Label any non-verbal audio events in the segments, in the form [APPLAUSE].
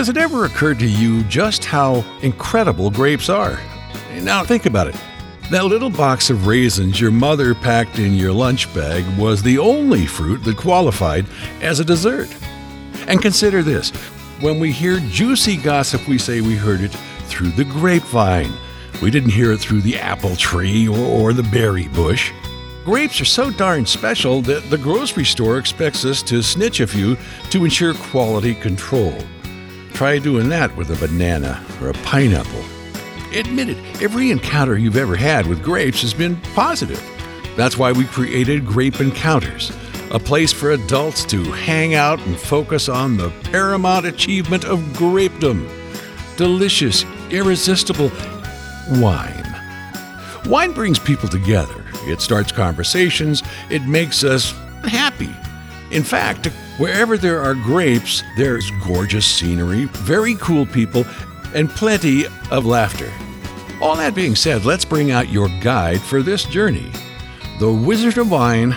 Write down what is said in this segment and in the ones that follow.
Has it ever occurred to you just how incredible grapes are? Now think about it. That little box of raisins your mother packed in your lunch bag was the only fruit that qualified as a dessert. And consider this when we hear juicy gossip, we say we heard it through the grapevine. We didn't hear it through the apple tree or, or the berry bush. Grapes are so darn special that the grocery store expects us to snitch a few to ensure quality control. Try doing that with a banana or a pineapple. Admit it, every encounter you've ever had with grapes has been positive. That's why we created Grape Encounters, a place for adults to hang out and focus on the paramount achievement of grapedom delicious, irresistible wine. Wine brings people together, it starts conversations, it makes us happy. In fact, wherever there are grapes, there's gorgeous scenery, very cool people, and plenty of laughter. All that being said, let's bring out your guide for this journey the Wizard of Wine,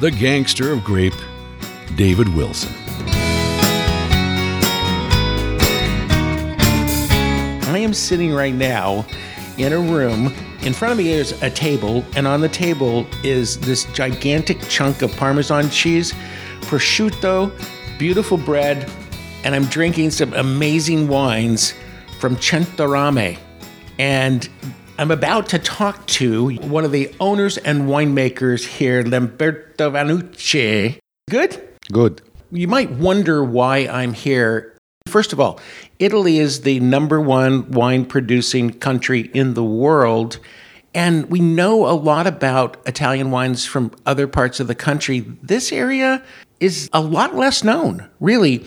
the Gangster of Grape, David Wilson. I am sitting right now in a room. In front of me is a table, and on the table is this gigantic chunk of Parmesan cheese, prosciutto, beautiful bread, and I'm drinking some amazing wines from Centorame. And I'm about to talk to one of the owners and winemakers here, Lamberto Vannucci. Good? Good. You might wonder why I'm here. First of all, Italy is the number one wine producing country in the world. And we know a lot about Italian wines from other parts of the country. This area is a lot less known, really.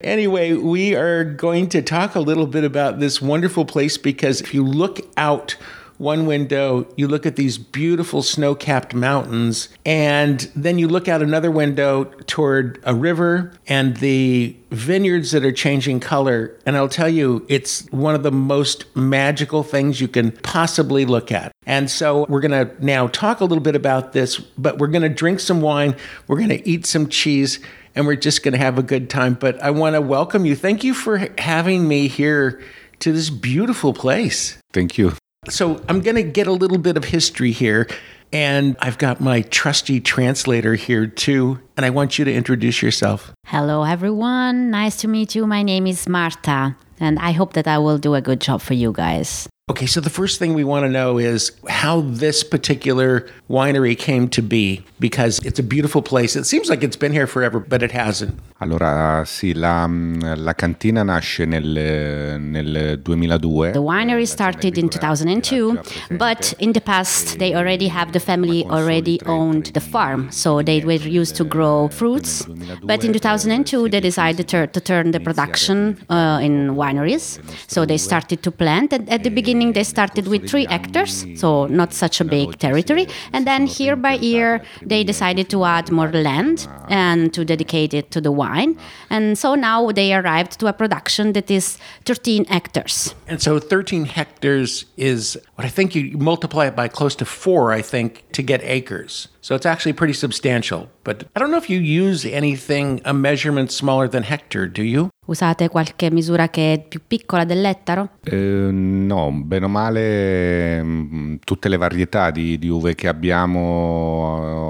Anyway, we are going to talk a little bit about this wonderful place because if you look out one window, you look at these beautiful snow capped mountains, and then you look out another window toward a river and the vineyards that are changing color. And I'll tell you, it's one of the most magical things you can possibly look at. And so we're going to now talk a little bit about this, but we're going to drink some wine, we're going to eat some cheese and we're just going to have a good time. But I want to welcome you. Thank you for having me here to this beautiful place. Thank you. So I'm going to get a little bit of history here. And I've got my trusty translator here too. And I want you to introduce yourself. Hello, everyone. Nice to meet you. My name is Marta. And I hope that I will do a good job for you guys. Okay, so the first thing we want to know is how this particular winery came to be because it's a beautiful place. It seems like it's been here forever, but it hasn't. Allora, sì, la, la cantina nasce nel, nel 2002. The winery started in 2002, but in the past they already have the family already owned the farm, so they were used to grow fruits. But in 2002 they decided to, to turn the production uh, in wineries, so they started to plant. And at the beginning they started with three hectares, so not such a big territory, and then year by year they decided to add more land and to dedicate it to the wine. And so now they arrived to a production that is 13 hectares. And so 13 hectares is what I think you multiply it by close to four, I think, to get acres. So it's actually pretty substantial. But I don't know if you use anything, a measurement smaller than hectare, do you? Usate qualche misura che è più piccola dell'ettaro? Eh, no, bene o male tutte le varietà di, di uve che abbiamo.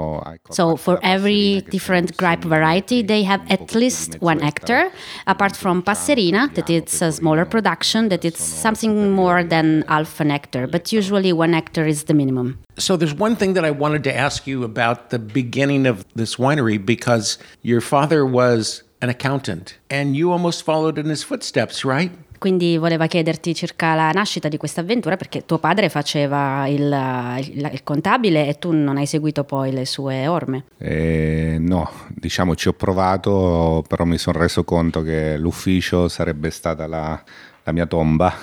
So for every different grape variety, they have at least one hectare. Apart from Passerina, that it's a smaller production, that it's something more than half an hectare, but usually one hectare is the minimum. So there's one thing that I wanted to ask you about the beginning of this winery because your father was an accountant and you almost followed in his footsteps, right? Quindi voleva chiederti circa la nascita di questa avventura perché tuo padre faceva il, il, il contabile e tu non hai seguito poi le sue orme. Eh, no, diciamo ci ho provato, però mi sono reso conto che l'ufficio sarebbe stata la, la mia tomba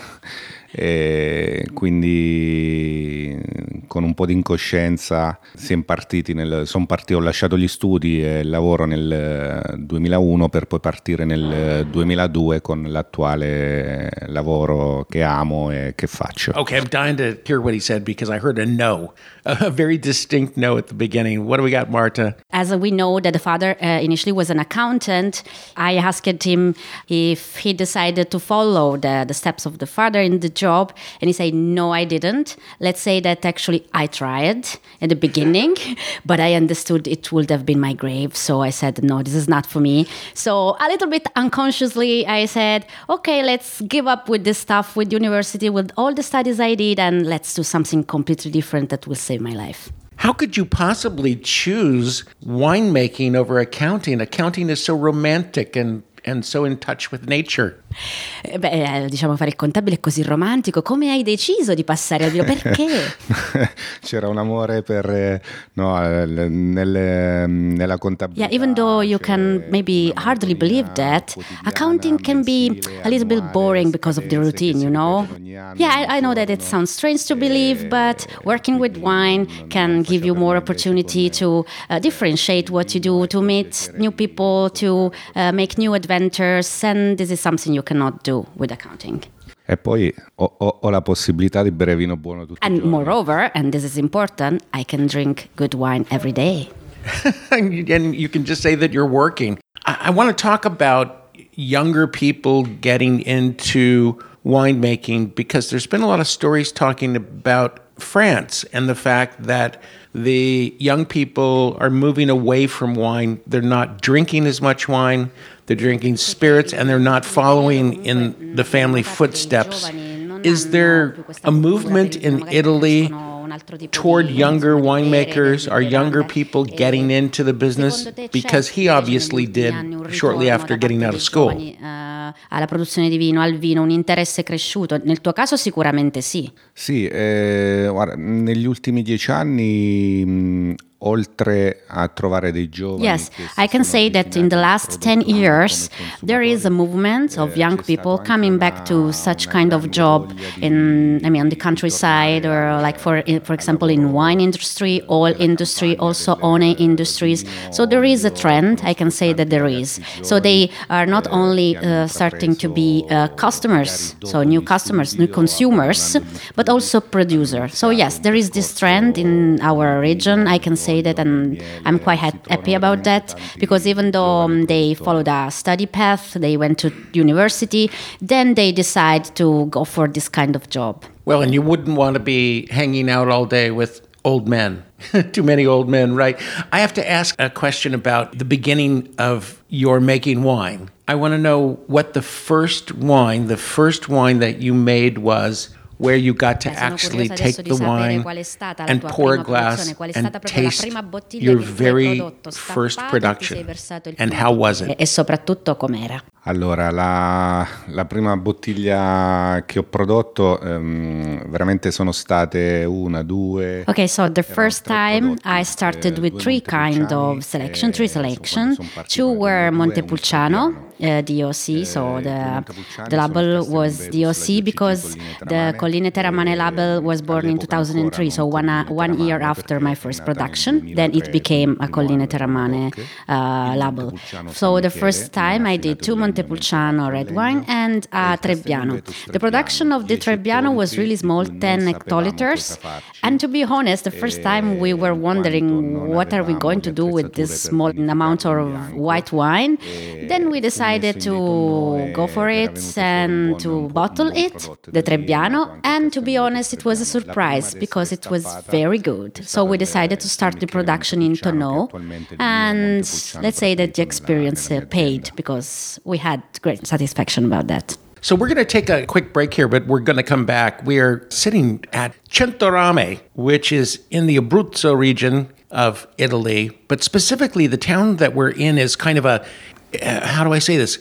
e quindi con un po' di incoscienza siamo partiti nel, sono partito, ho lasciato gli studi e il lavoro nel 2001 per poi partire nel 2002 con l'attuale lavoro che amo e che faccio. Okay, I'm dying to hear what he said because I heard a no, a very distinct no at the beginning. What do we got, Marta? As we know that the father uh, initially was an accountant, I asked him if he decided to follow the, the steps of the father in the job. And he said, no, I didn't. Let's say that actually I tried in the beginning, [LAUGHS] but I understood it would have been my grave. So I said, no, this is not for me. So a little bit unconsciously, I said, okay, let's give up with this stuff with university, with all the studies I did, and let's do something completely different that will save my life. How could you possibly choose winemaking over accounting? Accounting is so romantic and and so in touch with nature. Eh, beh, eh, diciamo fare il contabile è così romantico. Come hai deciso di passare al vino? Perché? [LAUGHS] C'era un amore per eh, no, nelle, nella contabilità. Yeah, even though you can maybe hardly believe that, accounting can be a little bit boring because of the routine, you know? Yeah, I, I know that it sounds strange to believe, but working with wine can give you more opportunity to uh, differentiate what you do, to meet new people, to uh, make new adventures, and this is something you you cannot do with accounting. E poi ho, ho, ho, la possibilità di bere vino buono tutti And moreover, and this is important, I can drink good wine every day. [LAUGHS] and you can just say that you're working. I, I want to talk about younger people getting into winemaking because there's been a lot of stories talking about France and the fact that the young people are moving away from wine. They're not drinking as much wine. they're drinking spirits, and they're not following in the family footsteps. Is there a movement in Italy toward younger winemakers? Are younger people getting into the business? Because he obviously did shortly after getting out of school. alla produzione di vino, al vino, un interesse cresciuto? Nel tuo caso sicuramente sì. Sì, eh, guarda, negli ultimi dieci anni mh, oltre a trovare dei giovani. Yes, I can say that in the last 10 years there is a movement of young people coming back to such kind of job in I mean on the countryside or like for for example in wine industry, oil industry, also one industries. So there is a trend, I can say that there is. So they are not only uh, starting to be uh, customers, so new customers, new consumers, but also producers. So yes, there is this trend in our region, I can say say that, and I'm quite happy about that because even though um, they followed a study path, they went to university, then they decide to go for this kind of job. Well, and you wouldn't want to be hanging out all day with old men. [LAUGHS] Too many old men, right? I have to ask a question about the beginning of your making wine. I want to know what the first wine, the first wine that you made was where you got to actually take the wine and pour a glass and taste your very first production. And how was it? Allora, la, la, prima bottiglia che ho prodotto um, veramente sono state una, due. Okay, so the first time I started with three kind of selection, three selection. Two were Montepulciano, uh, DOC, so the, the label was DOC because the Colline Teramane label was born in 2003, so one, uh, one year after my first production. Then it became a Colline Teramane uh, label. So the first time I did two Montepulciano red wine and a Trebbiano. The production of the Trebbiano was really small, 10 hectoliters. And to be honest, the first time we were wondering what are we going to do with this small amount of white wine, then we decided to go for it and to bottle it, the Trebbiano. And to be honest, it was a surprise because it was very good. So we decided to start the production in Tonneau. And let's say that the experience uh, paid because we had great satisfaction about that. So we're going to take a quick break here, but we're going to come back. We are sitting at Centorame, which is in the Abruzzo region of Italy, but specifically the town that we're in is kind of a uh, how do I say this?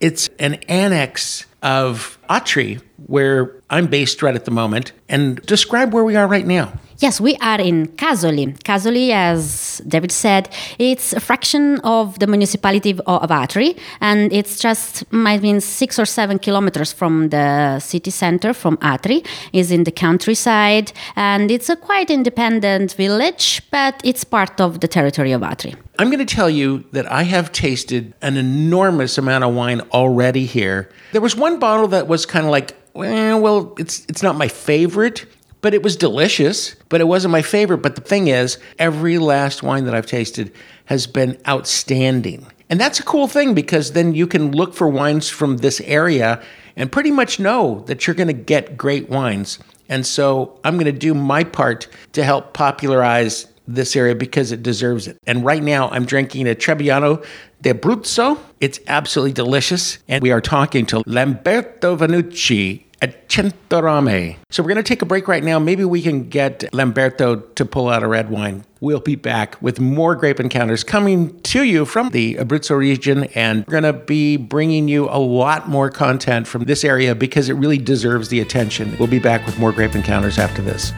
It's an annex of Atri, where I'm based right at the moment, and describe where we are right now. Yes, we are in Casoli. Casoli, as David said, it's a fraction of the municipality of Atri, and it's just might mean six or seven kilometers from the city center, from Atri. is in the countryside, and it's a quite independent village, but it's part of the territory of Atri. I'm going to tell you that I have tasted an enormous amount of wine already here. There was one bottle that was kind of like, well, well, it's it's not my favorite, but it was delicious, but it wasn't my favorite. But the thing is, every last wine that I've tasted has been outstanding. And that's a cool thing because then you can look for wines from this area and pretty much know that you're going to get great wines. And so I'm going to do my part to help popularize this area because it deserves it. And right now I'm drinking a Trebbiano de d'Abruzzo. It's absolutely delicious. And we are talking to Lamberto Vannucci at Centorame. So we're going to take a break right now. Maybe we can get Lamberto to pull out a red wine. We'll be back with more grape encounters coming to you from the Abruzzo region, and we're going to be bringing you a lot more content from this area because it really deserves the attention. We'll be back with more grape encounters after this.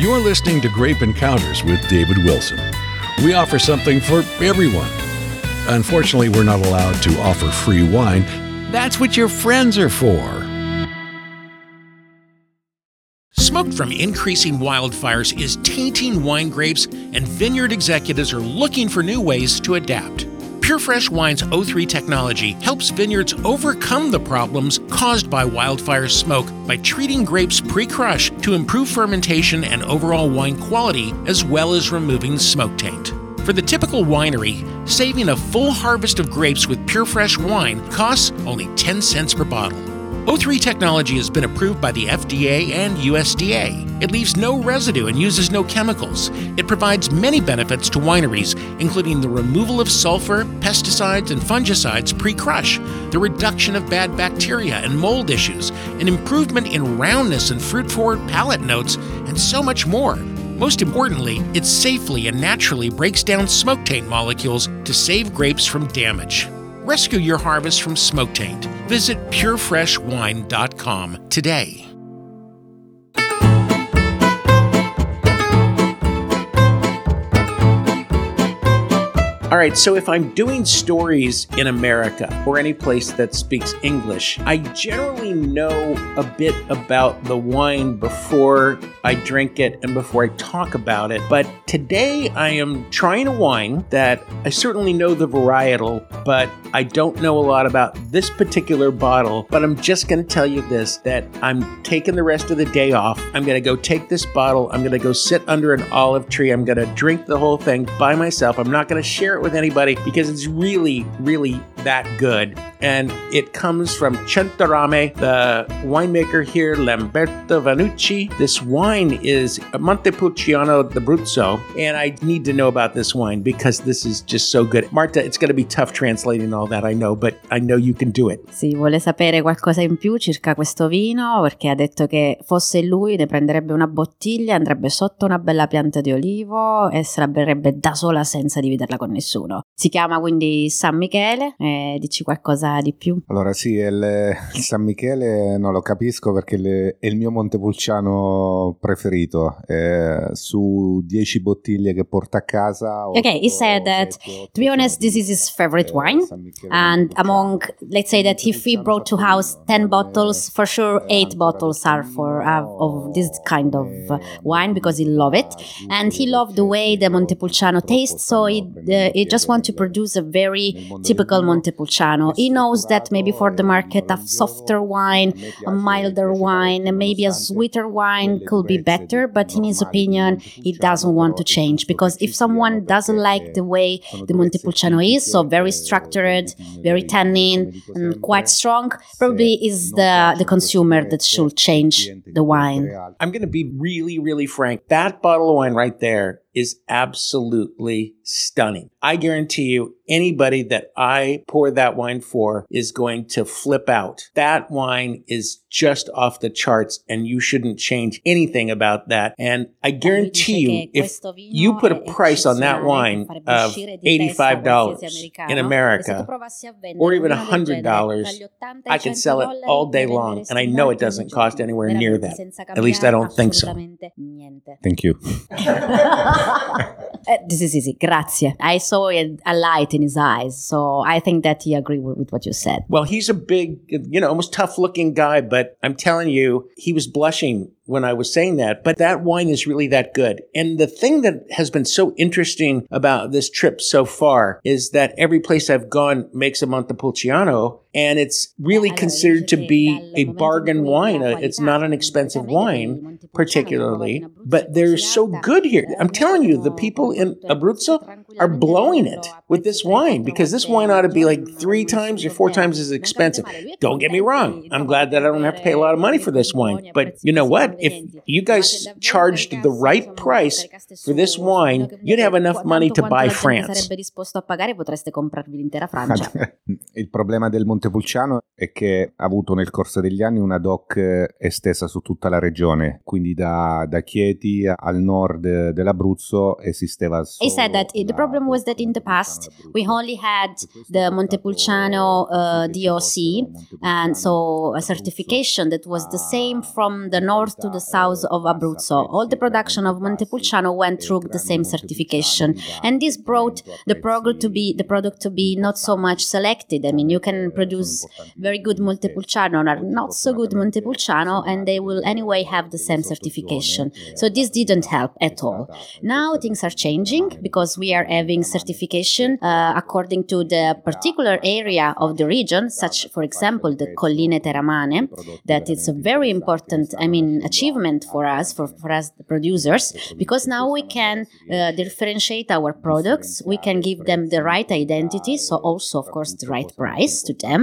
You're listening to Grape Encounters with David Wilson. We offer something for everyone Unfortunately, we're not allowed to offer free wine. That's what your friends are for. Smoke from increasing wildfires is tainting wine grapes, and vineyard executives are looking for new ways to adapt. PureFresh Wine's O3 technology helps vineyards overcome the problems caused by wildfire smoke by treating grapes pre crush to improve fermentation and overall wine quality, as well as removing smoke taint. For the typical winery, saving a full harvest of grapes with pure fresh wine costs only 10 cents per bottle. O3 technology has been approved by the FDA and USDA. It leaves no residue and uses no chemicals. It provides many benefits to wineries, including the removal of sulfur, pesticides, and fungicides pre crush, the reduction of bad bacteria and mold issues, an improvement in roundness and fruit forward palate notes, and so much more. Most importantly, it safely and naturally breaks down smoke taint molecules to save grapes from damage. Rescue your harvest from smoke taint. Visit purefreshwine.com today. All right, so if I'm doing stories in America or any place that speaks English, I generally know a bit about the wine before I drink it and before I talk about it. But today I am trying a wine that I certainly know the varietal, but I don't know a lot about this particular bottle. But I'm just going to tell you this that I'm taking the rest of the day off. I'm going to go take this bottle, I'm going to go sit under an olive tree, I'm going to drink the whole thing by myself. I'm not going to share it with anybody because it's really, really that good. And it comes from Centorame, the winemaker here, Lamberto Vannucci. This wine is Montepulciano d'Abruzzo, and I need to know about this wine because this is just so good. Marta, it's going to be tough translating all that, I know, but I know you can do it. Sì, vuole sapere qualcosa in più circa questo vino perché ha detto che fosse lui ne prenderebbe una bottiglia, andrebbe sotto una bella pianta di olivo e se la berrebbe da sola senza dividerla con nessuno. Si chiama quindi San Michele, eh, dici qualcosa di più? Allora sì, il, il San Michele non lo capisco perché le, è il mio Montepulciano preferito. Eh, su 10 bottiglie che porta a casa... Ok, he said that, to be honest, this is his favorite wine. And among, let's say that if he brought to house 10 bottles, for sure 8 bottles are for uh, of this kind of uh, wine because he love it. And he loved the way the Montepulciano tastes, so he, uh, he just wants to produce a very typical Montepulciano. He knows that maybe for the market a softer wine, a milder wine, maybe a sweeter wine could be better, but in his opinion, he doesn't want to change because if someone doesn't like the way the Montepulciano is, so very structured, very tannin, and quite strong, probably is the, the consumer that should change the wine. I'm going to be really, really frank. That bottle of wine right there is absolutely stunning. I guarantee you, anybody that I pour that wine for is going to flip out. That wine is just off the charts, and you shouldn't change anything about that. And I guarantee you, if you put a price on that wine of $85 in America, or even $100, I can sell it all day long, and I know it doesn't cost anywhere near that. At least I don't think so. Thank you. [LAUGHS] Uh, [LAUGHS] this is easy. Grazie. I saw a, light in his eyes, so I think that he agreed with, with, what you said. Well, he's a big, you know, almost tough looking guy, but I'm telling you, he was blushing when I was saying that, but that wine is really that good. And the thing that has been so interesting about this trip so far is that every place I've gone makes a Montepulciano and it's really considered to be a bargain wine. Uh, it's not an expensive wine, particularly, but they're so good here. I'm telling you, the people in Abruzzo are blowing it with this wine because this wine ought to be like three times or four times as expensive. Don't get me wrong. I'm glad that I don't have to pay a lot of money for this wine. But you know what? If you guys charged the right price for this wine, you'd have enough money to buy France. Il problema del Montepulciano è che ha avuto nel corso degli anni una DOC estesa su tutta la regione, quindi da, da Chieti al nord dell'Abruzzo esisteva solo He said that the problem was that in the past we only had the Montepulciano uh, DOC and so a certification that was the same from the north to the south of Abruzzo. All the production of Montepulciano went through the same certification and this brought the product to be the product to be not so much selected. I mean you can produce very good Montepulciano or not so good Montepulciano and they will anyway have the same certification. So this didn't help at all. Now things are changing because we are having certification uh, according to the particular area of the region, such, for example, the Colline Teramane, that is a very important, I mean, achievement for us, for, for us, the producers, because now we can uh, differentiate our products, we can give them the right identity, so also, of course, the right price to them,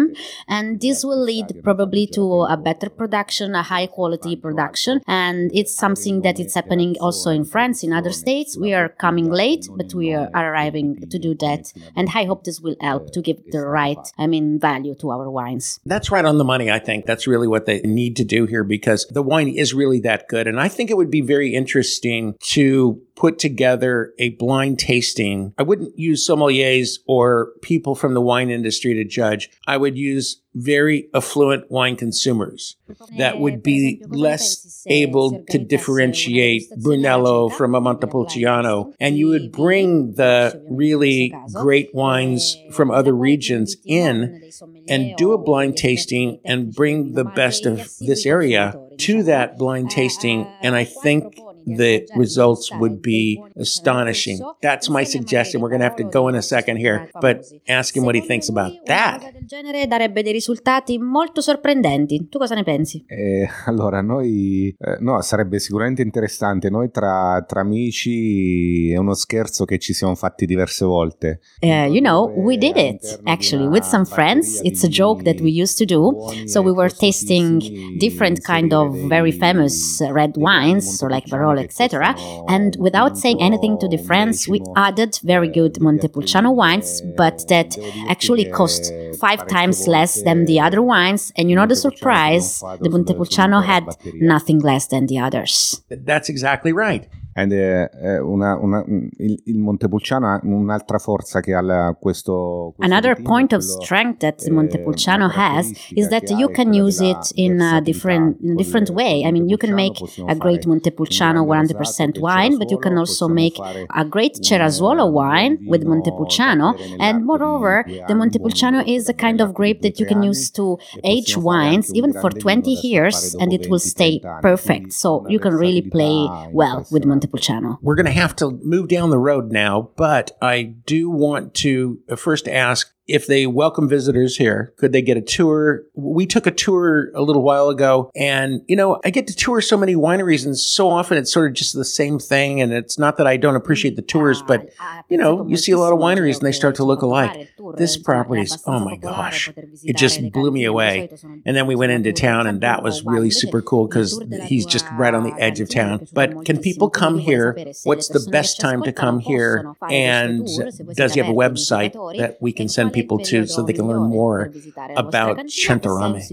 and this will lead probably to a better production, a high quality production, and it's something that is happening also in France, in other states. We are coming late, but we are arriving to do that. And I hope this will help to give the right, I mean, value to our wines. That's right on the money, I think. That's really what they need to do here because the wine is really that good. And I think it would be very interesting to put together a blind tasting. I wouldn't use sommeliers or people from the wine industry to judge. I would use very affluent wine consumers that would be less able to differentiate Brunello from a Montepulciano. And you would bring the really great wines from other regions in and do a blind tasting and bring the best of this area to that blind tasting. And I think the results would be astonishing. That's my suggestion. We're going to have to go in a second here, but ask him what he thinks about that. genere darebbe dei risultati molto sorprendenti. Tu cosa ne pensi? Eh, allora, noi eh, no, sarebbe sicuramente interessante. Noi tra, tra, amici è uno scherzo che ci siamo fatti diverse volte. Uh, you know, we did it actually with some friends. It's a joke that we used to do. So we were tasting different kind of very famous red wines, so like Barolo, etc. And without saying anything to the friends, we added very good Montepulciano wines, but that actually cost five times less than the other wines. And you know the surprise? The Montepulciano had nothing less than the others. That's exactly right. Ed è una, una, il, il, Montepulciano ha un'altra forza che ha questo, questo Another point of strength that Montepulciano has is that you can use it in a different, in a different way. I mean, you can make a great Montepulciano 100% wine, but you can also make a great Cerasuolo wine with Montepulciano. And moreover, the Montepulciano is a kind of grape that you can use to age wines even for 20 years and it will stay perfect. So you can really play well with Montepulciano. Montepulciano. We're going to have to move down the road now, but I do want to first ask if they welcome visitors here, could they get a tour? We took a tour a little while ago, and you know, I get to tour so many wineries, and so often it's sort of just the same thing. And it's not that I don't appreciate the tours, but you know, you see a lot of wineries and they start to look alike. This property is, oh my gosh, it just blew me away. And then we went into town, and that was really super cool because he's just right on the edge of town. But can people come here? What's the best time to come here? And does he have a website that we can send people to so they can learn more about Centorame.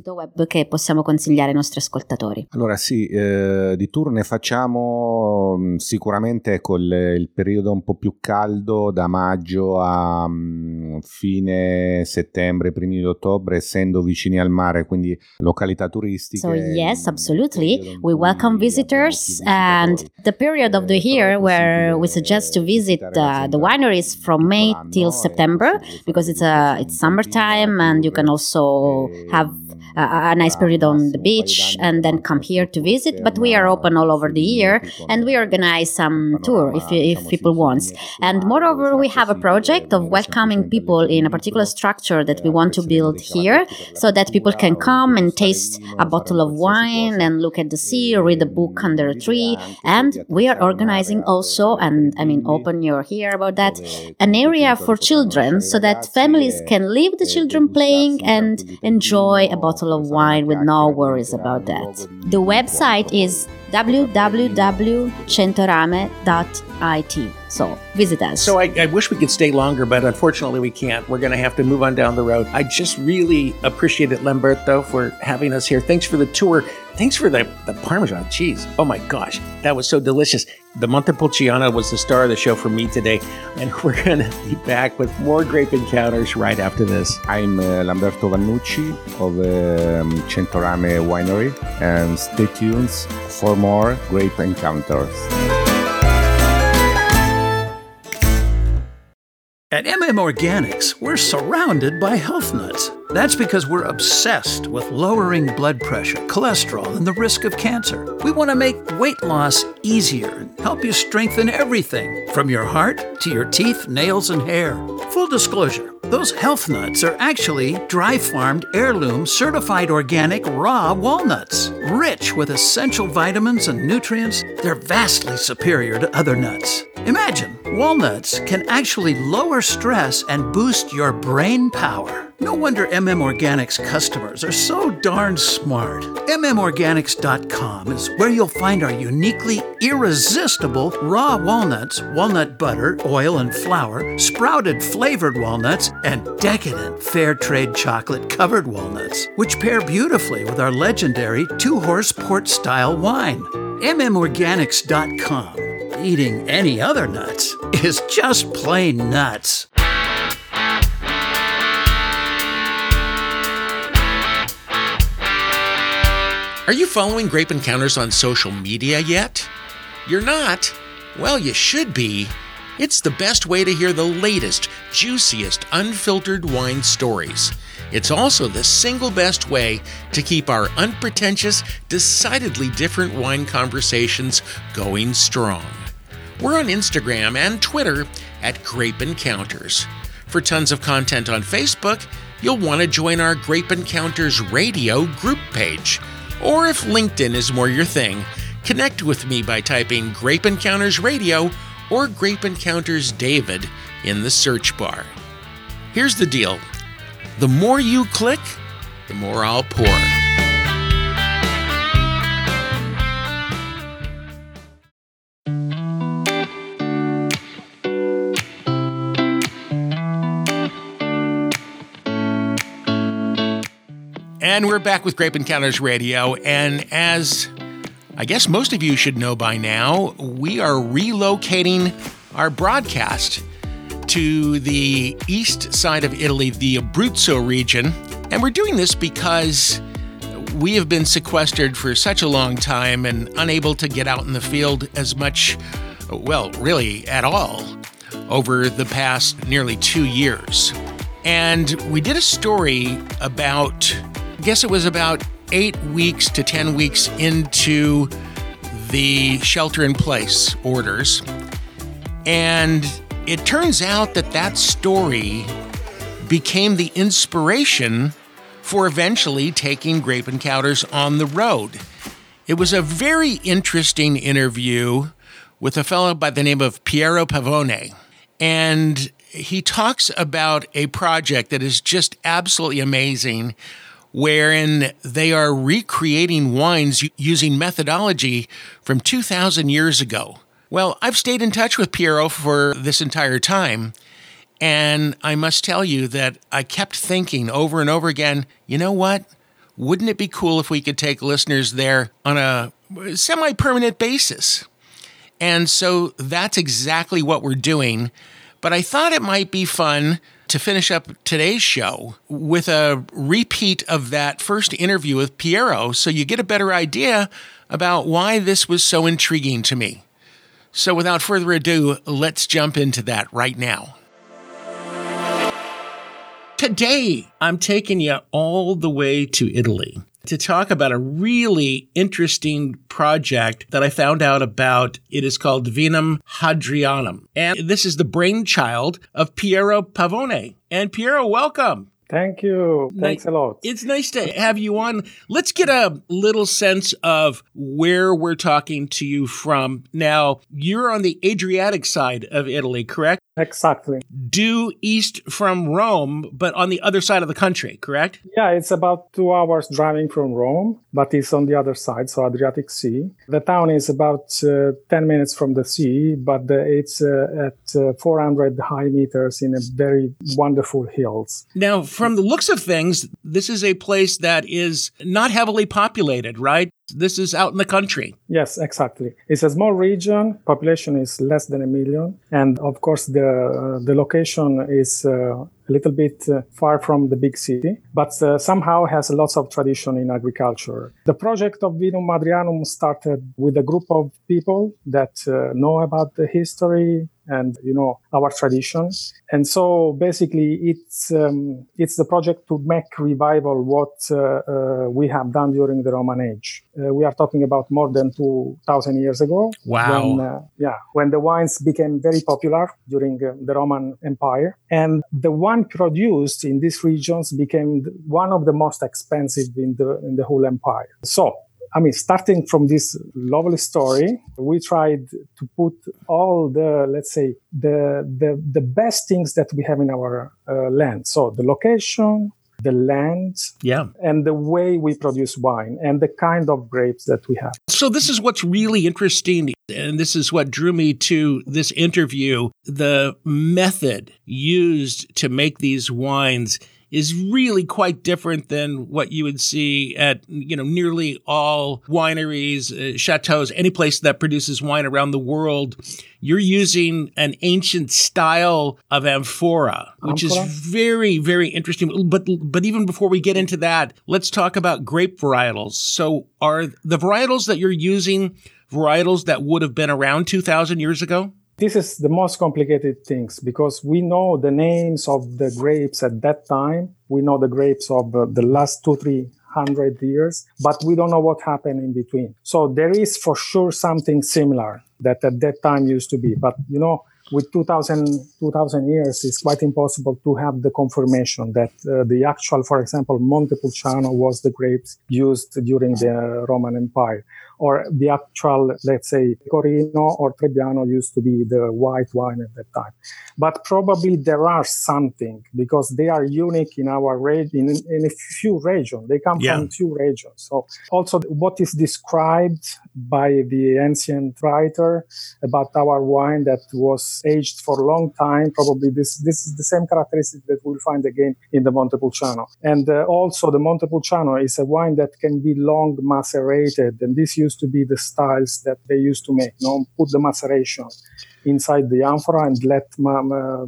che possiamo consigliare ai nostri ascoltatori. Allora sì, eh, di tour ne facciamo mm, sicuramente col il periodo un po' più caldo da maggio a um, fine settembre, primi di ottobre, essendo vicini al mare, quindi località turistiche. So yes, absolutely. We welcome visitors and the period of the year where we suggest to visit uh, the wineries from May till September because it's a uh, it's summertime and you can also have a, a, nice period on the beach and then come here to visit. But we are open all over the year and we organize some tour if, if people want. And moreover, we have a project of welcoming people in a particular structure that we want to build here so that people can come and taste a bottle of wine and look at the sea read a book under a tree. And we are organizing also, and I mean, open your ear about that, an area for children so that families can leave the children playing and enjoy a bottle of wine with no worries about that. The website is www.centorame.it. So visit us. So I, I, wish we could stay longer, but unfortunately we can't. We're going to have to move on down the road. I just really appreciate it, Lamberto, for having us here. Thanks for the tour. Thanks for the, the Parmesan cheese. Oh my gosh, that was so delicious. The Montepulciano was the star of the show for me today, and [LAUGHS] we're going to be back with more grape encounters right after this. I'm uh, Lamberto Vannucci of um, Centorame Winery, and stay tuned for more grape encounters. At MM Organics, we're surrounded by health nuts. That's because we're obsessed with lowering blood pressure, cholesterol, and the risk of cancer. We want to make weight loss easier and help you strengthen everything from your heart to your teeth, nails, and hair. Full disclosure those health nuts are actually dry farmed, heirloom, certified organic raw walnuts. Rich with essential vitamins and nutrients, they're vastly superior to other nuts. Imagine, walnuts can actually lower stress and boost your brain power. No wonder MM Organics customers are so darn smart. MMOrganics.com is where you'll find our uniquely irresistible raw walnuts, walnut butter, oil, and flour, sprouted flavored walnuts, and decadent fair trade chocolate covered walnuts, which pair beautifully with our legendary two horse port style wine. MMOrganics.com. Eating any other nuts is just plain nuts. Are you following Grape Encounters on social media yet? You're not? Well, you should be. It's the best way to hear the latest, juiciest, unfiltered wine stories. It's also the single best way to keep our unpretentious, decidedly different wine conversations going strong. We're on Instagram and Twitter at Grape Encounters. For tons of content on Facebook, you'll want to join our Grape Encounters Radio group page. Or if LinkedIn is more your thing, connect with me by typing Grape Encounters Radio or Grape Encounters David in the search bar. Here's the deal the more you click, the more I'll pour. And we're back with Grape Encounters Radio. And as I guess most of you should know by now, we are relocating our broadcast to the east side of Italy, the Abruzzo region. And we're doing this because we have been sequestered for such a long time and unable to get out in the field as much, well, really at all, over the past nearly two years. And we did a story about guess it was about eight weeks to 10 weeks into the shelter in place orders. And it turns out that that story became the inspiration for eventually taking Grape Encounters on the road. It was a very interesting interview with a fellow by the name of Piero Pavone. And he talks about a project that is just absolutely amazing wherein they are recreating wines using methodology from 2,000 years ago. Well, I've stayed in touch with Piero for this entire time, and I must tell you that I kept thinking over and over again you know what? Wouldn't it be cool if we could take listeners there on a semi permanent basis? And so that's exactly what we're doing. But I thought it might be fun to finish up today's show with a repeat of that first interview with Piero so you get a better idea about why this was so intriguing to me. So, without further ado, let's jump into that right now. Today, I'm taking you all the way to Italy. To talk about a really interesting project that I found out about. It is called Vinum Hadrianum. And this is the brainchild of Piero Pavone. And Piero, welcome. Thank you. Thanks a lot. It's nice to have you on. Let's get a little sense of where we're talking to you from. Now, you're on the Adriatic side of Italy, correct? Exactly. Due east from Rome, but on the other side of the country, correct? Yeah, it's about two hours driving from Rome, but it's on the other side, so Adriatic Sea. The town is about uh, 10 minutes from the sea, but uh, it's uh, at uh, 400 high meters in a very wonderful hills. Now, from the looks of things, this is a place that is not heavily populated, right? This is out in the country. Yes, exactly. It's a small region. Population is less than a million, and of course, the uh, the location is uh, a little bit uh, far from the big city, but uh, somehow has lots of tradition in agriculture. The project of Vinum Hadrianum started with a group of people that uh, know about the history and you know our traditions. And so basically it's um, it's the project to make revival what uh, uh, we have done during the roman age. Uh, we are talking about more than 2000 years ago. Wow. When, uh, yeah when the wines became very popular during uh, the roman empire. And the wine produced in these regions became one of the most expensive in the in the whole empire. So I mean, starting from this lovely story, we tried to put all the, let's say, the the, the best things that we have in our uh, land. So the location, the land, yeah, and the way we produce wine, and the kind of grapes that we have. So this is what's really interesting, and this is what drew me to this interview: the method used to make these wines is really quite different than what you would see at you know nearly all wineries, uh, chateaus, any place that produces wine around the world. You're using an ancient style of amphora, which Amphora? is very very interesting. But but even before we get into that, let's talk about grape varietals. So are the varietals that you're using varietals that would have been around 2000 years ago? This is the most complicated things because we know the names of the grapes at that time. We know the grapes of uh, the last two, three hundred years, but we don't know what happened in between. So there is for sure something similar that at that time used to be. But you know, with 2000, 2000 years, it's quite impossible to have the confirmation that uh, the actual, for example, Montepulciano was the grapes used during the Roman Empire or the actual, let's say, Corino or Trebbiano used to be the white wine at that time. But probably there are something because they are unique in our region, in, in a few regions. They come Yeah. from few regions. So also what is described by the ancient writer about our wine that was aged for a long time, probably this, this is the same characteristic that we'll find again in the Montepulciano. And uh, also the Montepulciano is a wine that can be long macerated. And this used to be the styles that they used to make. You know, put the maceration inside the amphora and let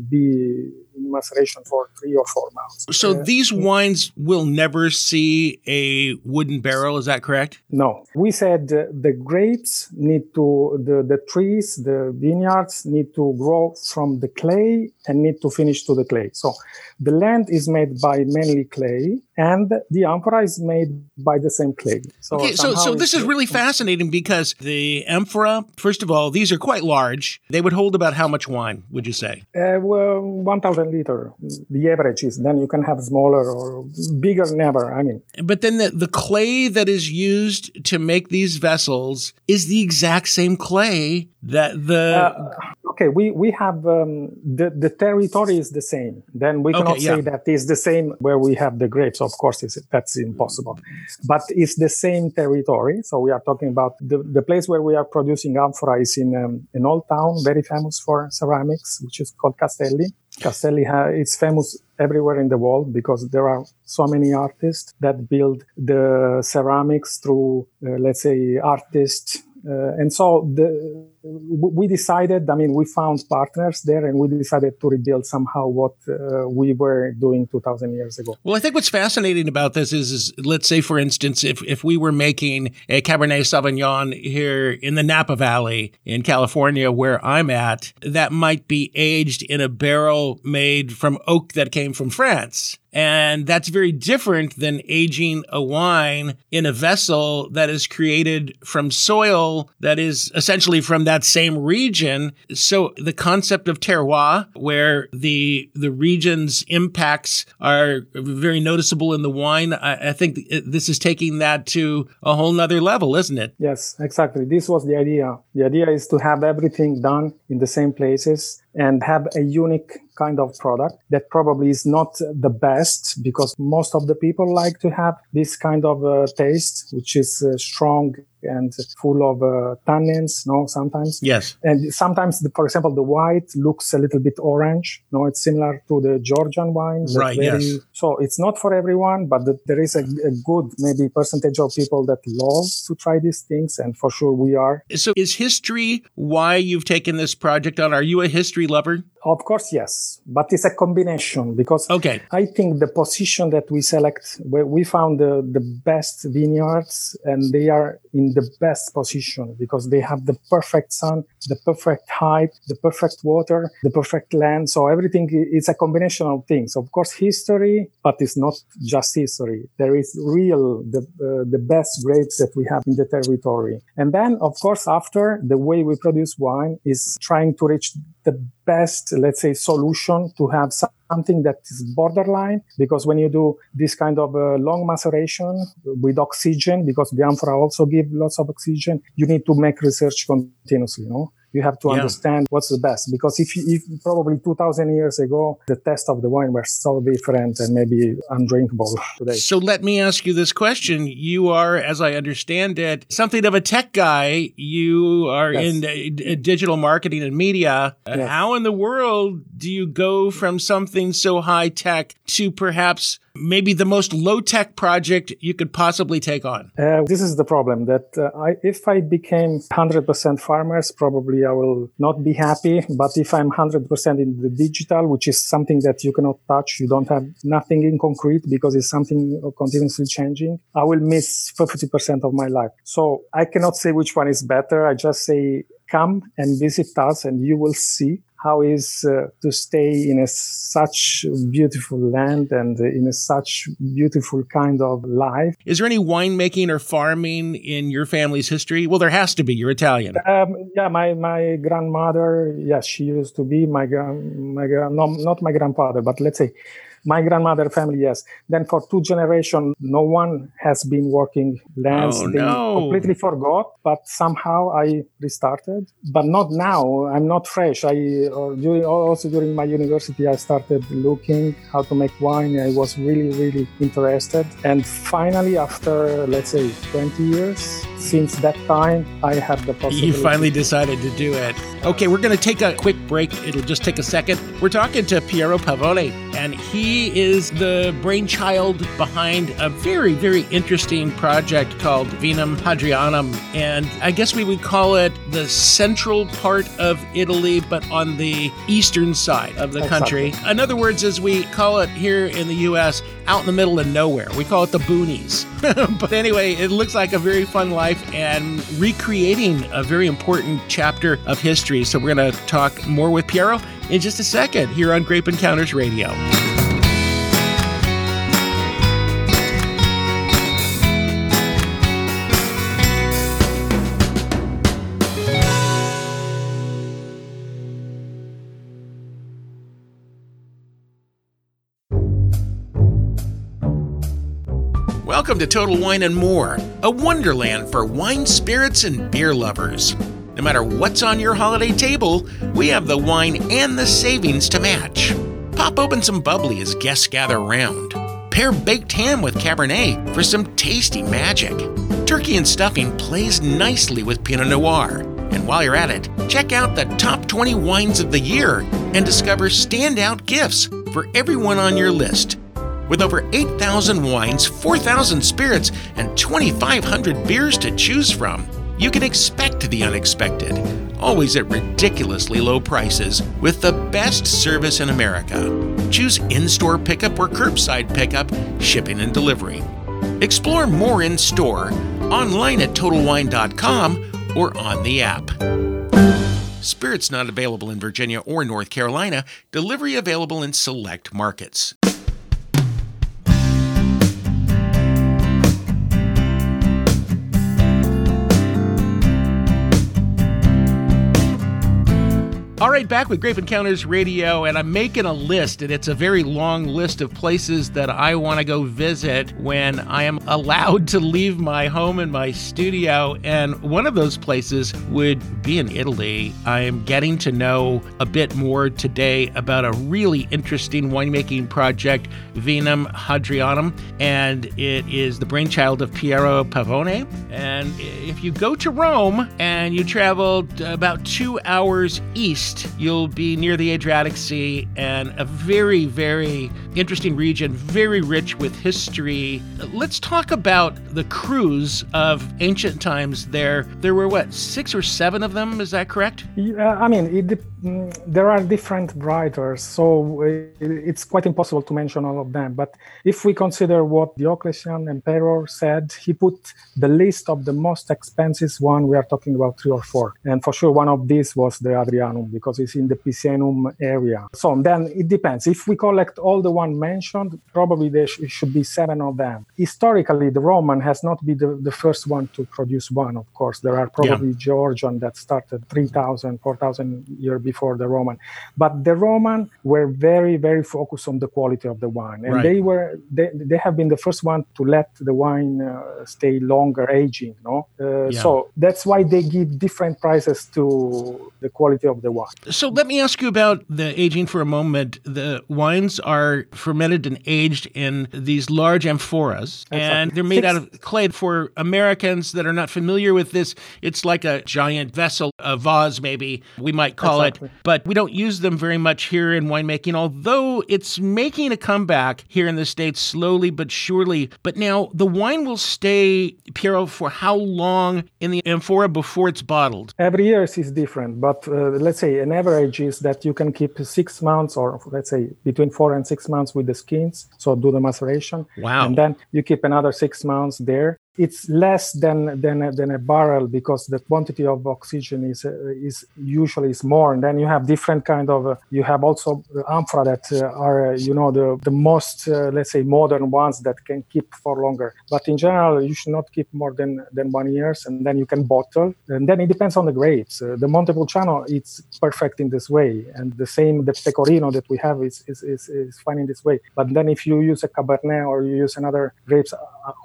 be in maceration for three or four months. So these wines will never see a wooden barrel. Is that correct? No, we said uh, the grapes need to, the, the trees, the vineyards need to grow from the clay and need to finish to the clay. So the land is made by mainly clay and the amphora is made by the same clay. So, Okay, so so this is really fascinating because the amphora, first of all, these are quite large. They would hold about how much wine, would you say? Uh, well, 1000 liter, the average is, then you can have smaller or bigger, never. I mean, But then the, the clay that is used to make these vessels is the exact same clay that the Uh, okay, we, we have um, the, the territory is the same. Then we Okay, cannot say yeah. that is the same where we have the grapes. Of course, it's, that's impossible. But it's the same territory. So we are talking about the, the place where we are producing amphora is in um, an old town, very famous for ceramics, which is called Castelli. Castelli ha- it's famous everywhere in the world because there are so many artists that build the ceramics through, uh, let's say, artists. Uh, and so the, we decided, I mean, we found partners there and we decided to rebuild somehow what uh, we were doing 2000 years ago. Well, I think what's fascinating about this is, is let's say, for instance, if, if we were making a Cabernet Sauvignon here in the Napa Valley in California, where I'm at, that might be aged in a barrel made from oak that came from France. And that's very different than aging a wine in a vessel that is created from soil that is essentially from that same region. So the concept of terroir, where the the region's impacts are very noticeable in the wine, I, I think this is taking that to a whole nother level, isn't it? Yes, exactly. This was the idea. The idea is to have everything done in the same places and have a unique kind of product that probably is not the best because most of the people like to have this kind of uh, taste, which is uh, strong and full of uh, tannins, no, sometimes. Yes. And sometimes, the, for example, the white looks a little bit orange. No, it's similar to the Georgian wine. Right, very, yes. So it's not for everyone, but the, there is a, a, good maybe percentage of people that love to try these things. And for sure we are. So is history why you've taken this project on? Are you a history lover? Of course, yes, but it's a combination because okay. I think the position that we select, we found the, the best vineyards and they are in the best position because they have the perfect sun, the perfect height, the perfect water, the perfect land. So everything is a combination of things. Of course, history, but it's not just history. There is real, the, uh, the best grapes that we have in the territory. And then, of course, after the way we produce wine is trying to reach the best, let's say, solution to have something that is borderline. Because when you do this kind of uh, long maceration with oxygen, because the amphora also give lots of oxygen, you need to make research continuously, you know? You have to yeah. understand what's the best because if, you if probably 2000 years ago the taste of the wine were so different and maybe undrinkable today so let me ask you this question you are as i understand it something of a tech guy you are yes. in uh, digital marketing and media yes. how in the world do you go from something so high tech to perhaps maybe the most low tech project you could possibly take on? Uh, this is the problem that uh, I, if I became 100% farmers, probably I will not be happy. But if I'm 100% in the digital, which is something that you cannot touch, you don't have nothing in concrete because it's something continuously changing, I will miss 50% of my life. So I cannot say which one is better. I just say come and visit us and you will see how is uh, to stay in a such beautiful land and in a such beautiful kind of life. Is there any winemaking or farming in your family's history? Well, there has to be. You're Italian. Um, yeah, my, my grandmother, yes, she used to be my my no, not my grandfather, but let's say my grandmother family, yes. Then for two generations, no one has been working lands. Oh, they no. completely forgot, but somehow I restarted. But not now. I'm not fresh. I uh, during, also during my university, I started looking how to make wine. I was really, really interested. And finally, after let's say 20 years, since that time, I have the possibility. You finally decided to do it. Okay, we're going to take a quick break. It'll just take a second. We're talking to Piero Pavone, and he is the brainchild behind a very, very interesting project called Vinum Hadrianum. And I guess we would call it the central part of Italy, but on the eastern side of the country. In other words, as we call it here in the U.S., out in the middle of nowhere. We call it the boonies. [LAUGHS] but anyway, it looks like a very fun life and recreating a very important chapter of history. So we're going to talk more with Piero in just a second here on Grape Encounters Radio. Welcome to Total Wine and More, a wonderland for wine, spirits, and beer lovers. No matter what's on your holiday table, we have the wine and the savings to match. Pop open some bubbly as guests gather around. Pair baked ham with Cabernet for some tasty magic. Turkey and stuffing plays nicely with Pinot Noir. And while you're at it, check out the top 20 wines of the year and discover standout gifts for everyone on your list with over 8,000 wines, 4,000 spirits, and 2,500 beers to choose from, you can expect the unexpected, always at ridiculously low prices, with the best service in America. Choose in store pickup or curbside pickup, shipping and delivery. Explore more in store, online at TotalWine.com, or on the app. Spirits not available in Virginia or North Carolina, delivery available in select markets. All right, back with Grape Encounters Radio, and I'm making a list, and it's a very long list of places that I want to go visit when I am allowed to leave my home and my studio. And one of those places would be in Italy. I am getting to know a bit more today about a really interesting winemaking project, Vinum Hadrianum, and it is the brainchild of Piero Pavone. And if you go to Rome and you travel about two hours east, you'll be near the Adriatic Sea and a very, very interesting region, very rich with history. Let's talk about the crus of ancient times there. There were what, six or seven of them? Is that correct? Yeah, I mean, it, mm, there are different writers, so it's quite impossible to mention all of them. But if we consider what Diocletian Emperor said, he put the list of the most expensive one. We are talking about three or four, and for sure one of these was the Hadrianum because it's in the Picenum area. So then it depends. If we collect all the one mentioned, probably there sh- should be seven of them. Historically, the Roman has not been the, the first one to produce one, of course. There are probably yeah. Georgian that started 3,000, 4,000 years before the Roman. But the Roman were very, very focused on the quality of the wine. And right. they were, they, they have been the first one to let the wine uh, stay longer aging, no? Uh, yeah. So that's why they give different prices to the quality of the wine. So let me ask you about the aging for a moment. The wines are fermented and aged in these large amphoras, and they're made Six. out of clay. For Americans that are not familiar with this, it's like a giant vessel, a vase, maybe we might call exactly. it. But we don't use them very much here in winemaking, although it's making a comeback here in the States slowly but surely. But now the wine will stay, Piero, for how long in the amphora before it's bottled? Every year is different, but uh, let's say an average is that you can keep six months or let's say between four and six months with the skins. So do the maceration. Wow. And then you keep another six months there it's less than than a, than a barrel because the quantity of oxygen is uh, is usually is more. And then you have different kind of uh, you have also amphora that uh, are uh, you know the the most uh, let's say modern ones that can keep for longer. But in general you should not keep more than than one years and then you can bottle. And then it depends on the grapes. Uh, the montepulciano it's perfect in this way. And the same the pecorino that we have is is, is, is fine in this way. But then if you use a cabernet or you use another grapes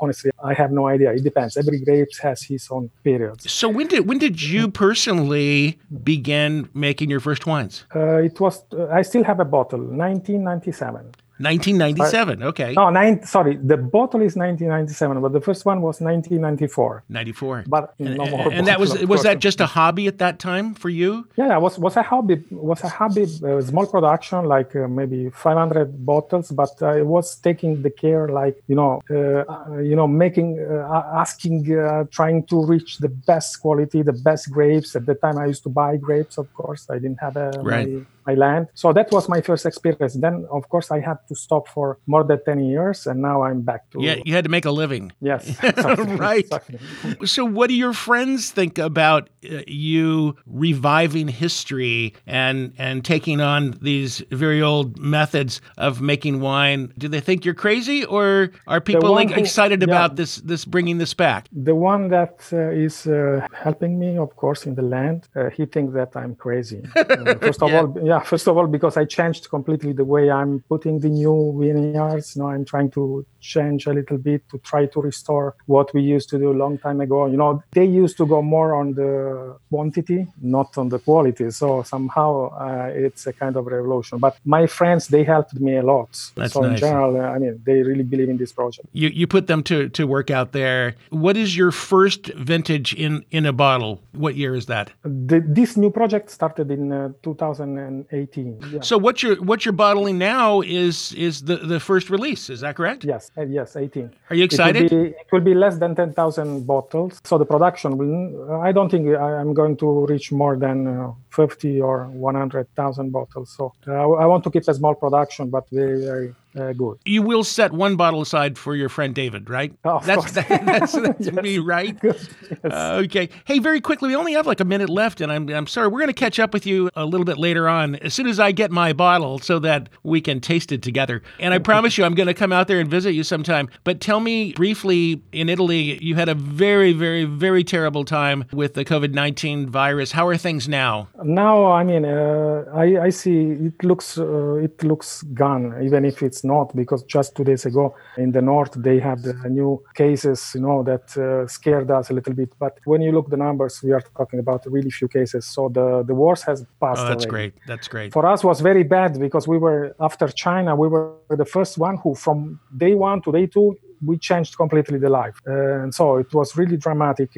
honestly i have no idea. It depends. Every grape has his own period. So when did when did you personally begin making your first wines? Uh, it was. Uh, I still have a bottle, 1997. 1997. Okay. No, nine. Sorry, the bottle is 1997, but the first one was 1994. 94. But and, no more. And that was was that just a hobby at that time for you? Yeah, it was was a hobby. Was a hobby. Uh, small production, like uh, maybe 500 bottles, but I was taking the care, like you know, uh, uh you know, making, uh, asking, uh, trying to reach the best quality, the best grapes. At the time, I used to buy grapes. Of course, I didn't have a right. my, my land. So that was my first experience. Then, of course, I had to stop for more than 10 years and now I'm back to. Yeah, you had to make a living. Yes. [LAUGHS] Right. So, what do your friends think about uh, you reviving history and, and taking on these very old methods of making wine? Do they think you're crazy or are people like who, excited yeah, about this, this bringing this back? The one that uh, is uh, helping me, of course, in the land, uh, he thinks that I'm crazy. [LAUGHS] Uh, first of yeah. all, yeah, first of all, because I changed completely the way I'm putting the new vineyards. You know, I'm trying to change a little bit to try to restore what we used to do a long time ago. You know, they used to go more on the quantity, not on the quality. So somehow uh, it's a kind of revolution. But my friends, they helped me a lot. That's so nice. in general, uh, I mean, they really believe in this project. You you put them to to work out there. What is your first vintage in in a bottle? What year is that? The, this new project started in uh, 2018. Yeah. So what you're what you're bottling now is is the the first release. Is that correct? Yes. Uh, yes, 18. Are you excited? It will, be, it will be less than 10,000 bottles. So the production will, I don't think I'm going to reach more than uh, 50 or 100,000 bottles. So uh, I want to keep a small production, but very, very uh, good. You will set one bottle aside for your friend David, right? Oh, that's, that, [LAUGHS] that's, that's [LAUGHS] yes. me, right? yes. uh, okay. Hey, very quickly, we only have like a minute left, and I'm, I'm sorry, we're going to catch up with you a little bit later on as soon as I get my bottle so that we can taste it together. And I promise you, I'm going to come out there and visit you sometime. But tell me briefly in Italy, you had a very, very, very terrible time with the COVID 19 virus. How are things now? Now, I mean, uh, I, I, see it looks uh, it looks gone, even if it's not, because just two days ago in the north they had the new cases, you know, that uh, scared us a little bit. But when you look the numbers, we are talking about really few cases. So the the worst has passed. Oh, that's great. That's great. For us, was very bad because we were after China, we were the first one who from day one to day two we changed completely the life. Uh, and so it was really dramatic.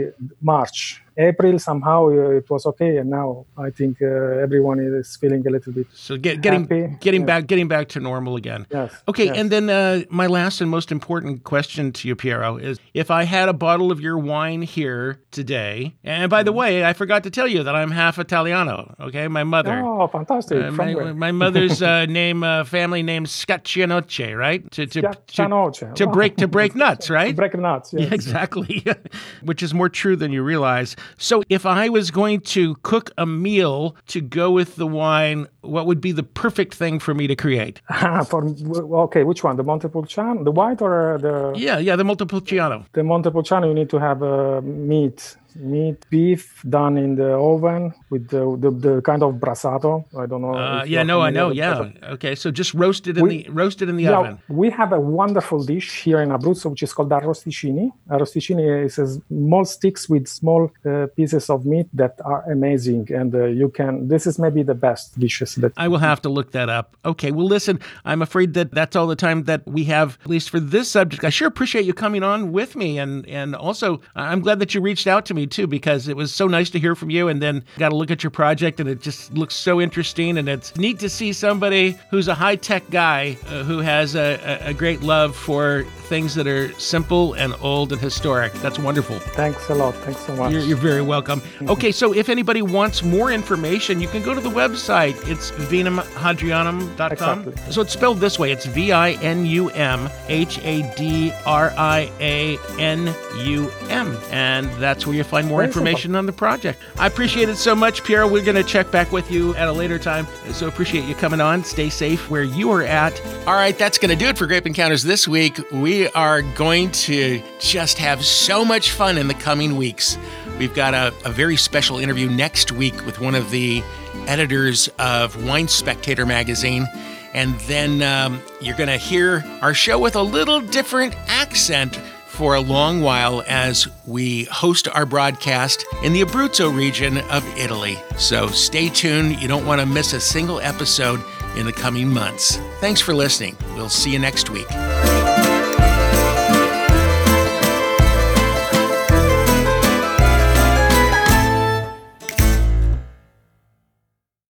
March April somehow uh, it was okay, and now I think uh, everyone is feeling a little bit so get, getting happy. getting yes. back getting back to normal again. Yes. Okay, yes. and then uh, my last and most important question to you, Piero, is if I had a bottle of your wine here today, and by the mm-hmm. way, I forgot to tell you that I'm half Italiano. Okay, my mother. Oh, fantastic! Uh, my, my, mother's [LAUGHS] uh, name, uh, family name, Scaccianoce, right? To to, to, to break to break nuts, [LAUGHS] right? break nuts. Yes. Yeah, exactly. [LAUGHS] Which is more true than you realize. So, if I was going to cook a meal to go with the wine, what would be the perfect thing for me to create? [LAUGHS] for, okay, which one? The Montepulciano, the white or the? Yeah, yeah, the Montepulciano. The Montepulciano, you need to have uh, meat meat beef done in the oven with the, the, the kind of brassato. I don't know. Uh, yeah, no, I know. Yeah. Okay, so just roasted in we, the roasted in the yeah, oven. We have a wonderful dish here in Abruzzo which is called arrosticini. Arrosticini is small sticks with small uh, pieces of meat that are amazing, and uh, you can. This is maybe the best dishes that. I will have to look that up. Okay. Well, listen. I'm afraid that that's all the time that we have, at least for this subject. I sure appreciate you coming on with me, and and also I'm glad that you reached out to me me too because it was so nice to hear from you. And then got to look at your project and it just looks so interesting. And it's neat to see somebody who's a high tech guy uh, who has a, a, great love for things that are simple and old and historic. That's wonderful. Thanks a lot. Thanks so much. You're, you're very welcome. [LAUGHS] Okay, so if anybody wants more information, you can go to the website. It's vinumhadrianum.com. Exactly. So it's spelled this way it's V I N U M H A D R I A N U M. And that's where you find more information on the project. I appreciate it so much, Pierre. We're going to check back with you at a later time. So appreciate you coming on. Stay safe where you are at. All right, that's going to do it for Grape Encounters this week. We are going to just have so much fun in the coming weeks. We've got a, a very special interview next week with one of the editors of Wine Spectator magazine. And then um, you're going to hear our show with a little different accent for a long while as we host our broadcast in the Abruzzo region of Italy. So stay tuned. You don't want to miss a single episode in the coming months. Thanks for listening. We'll see you next week.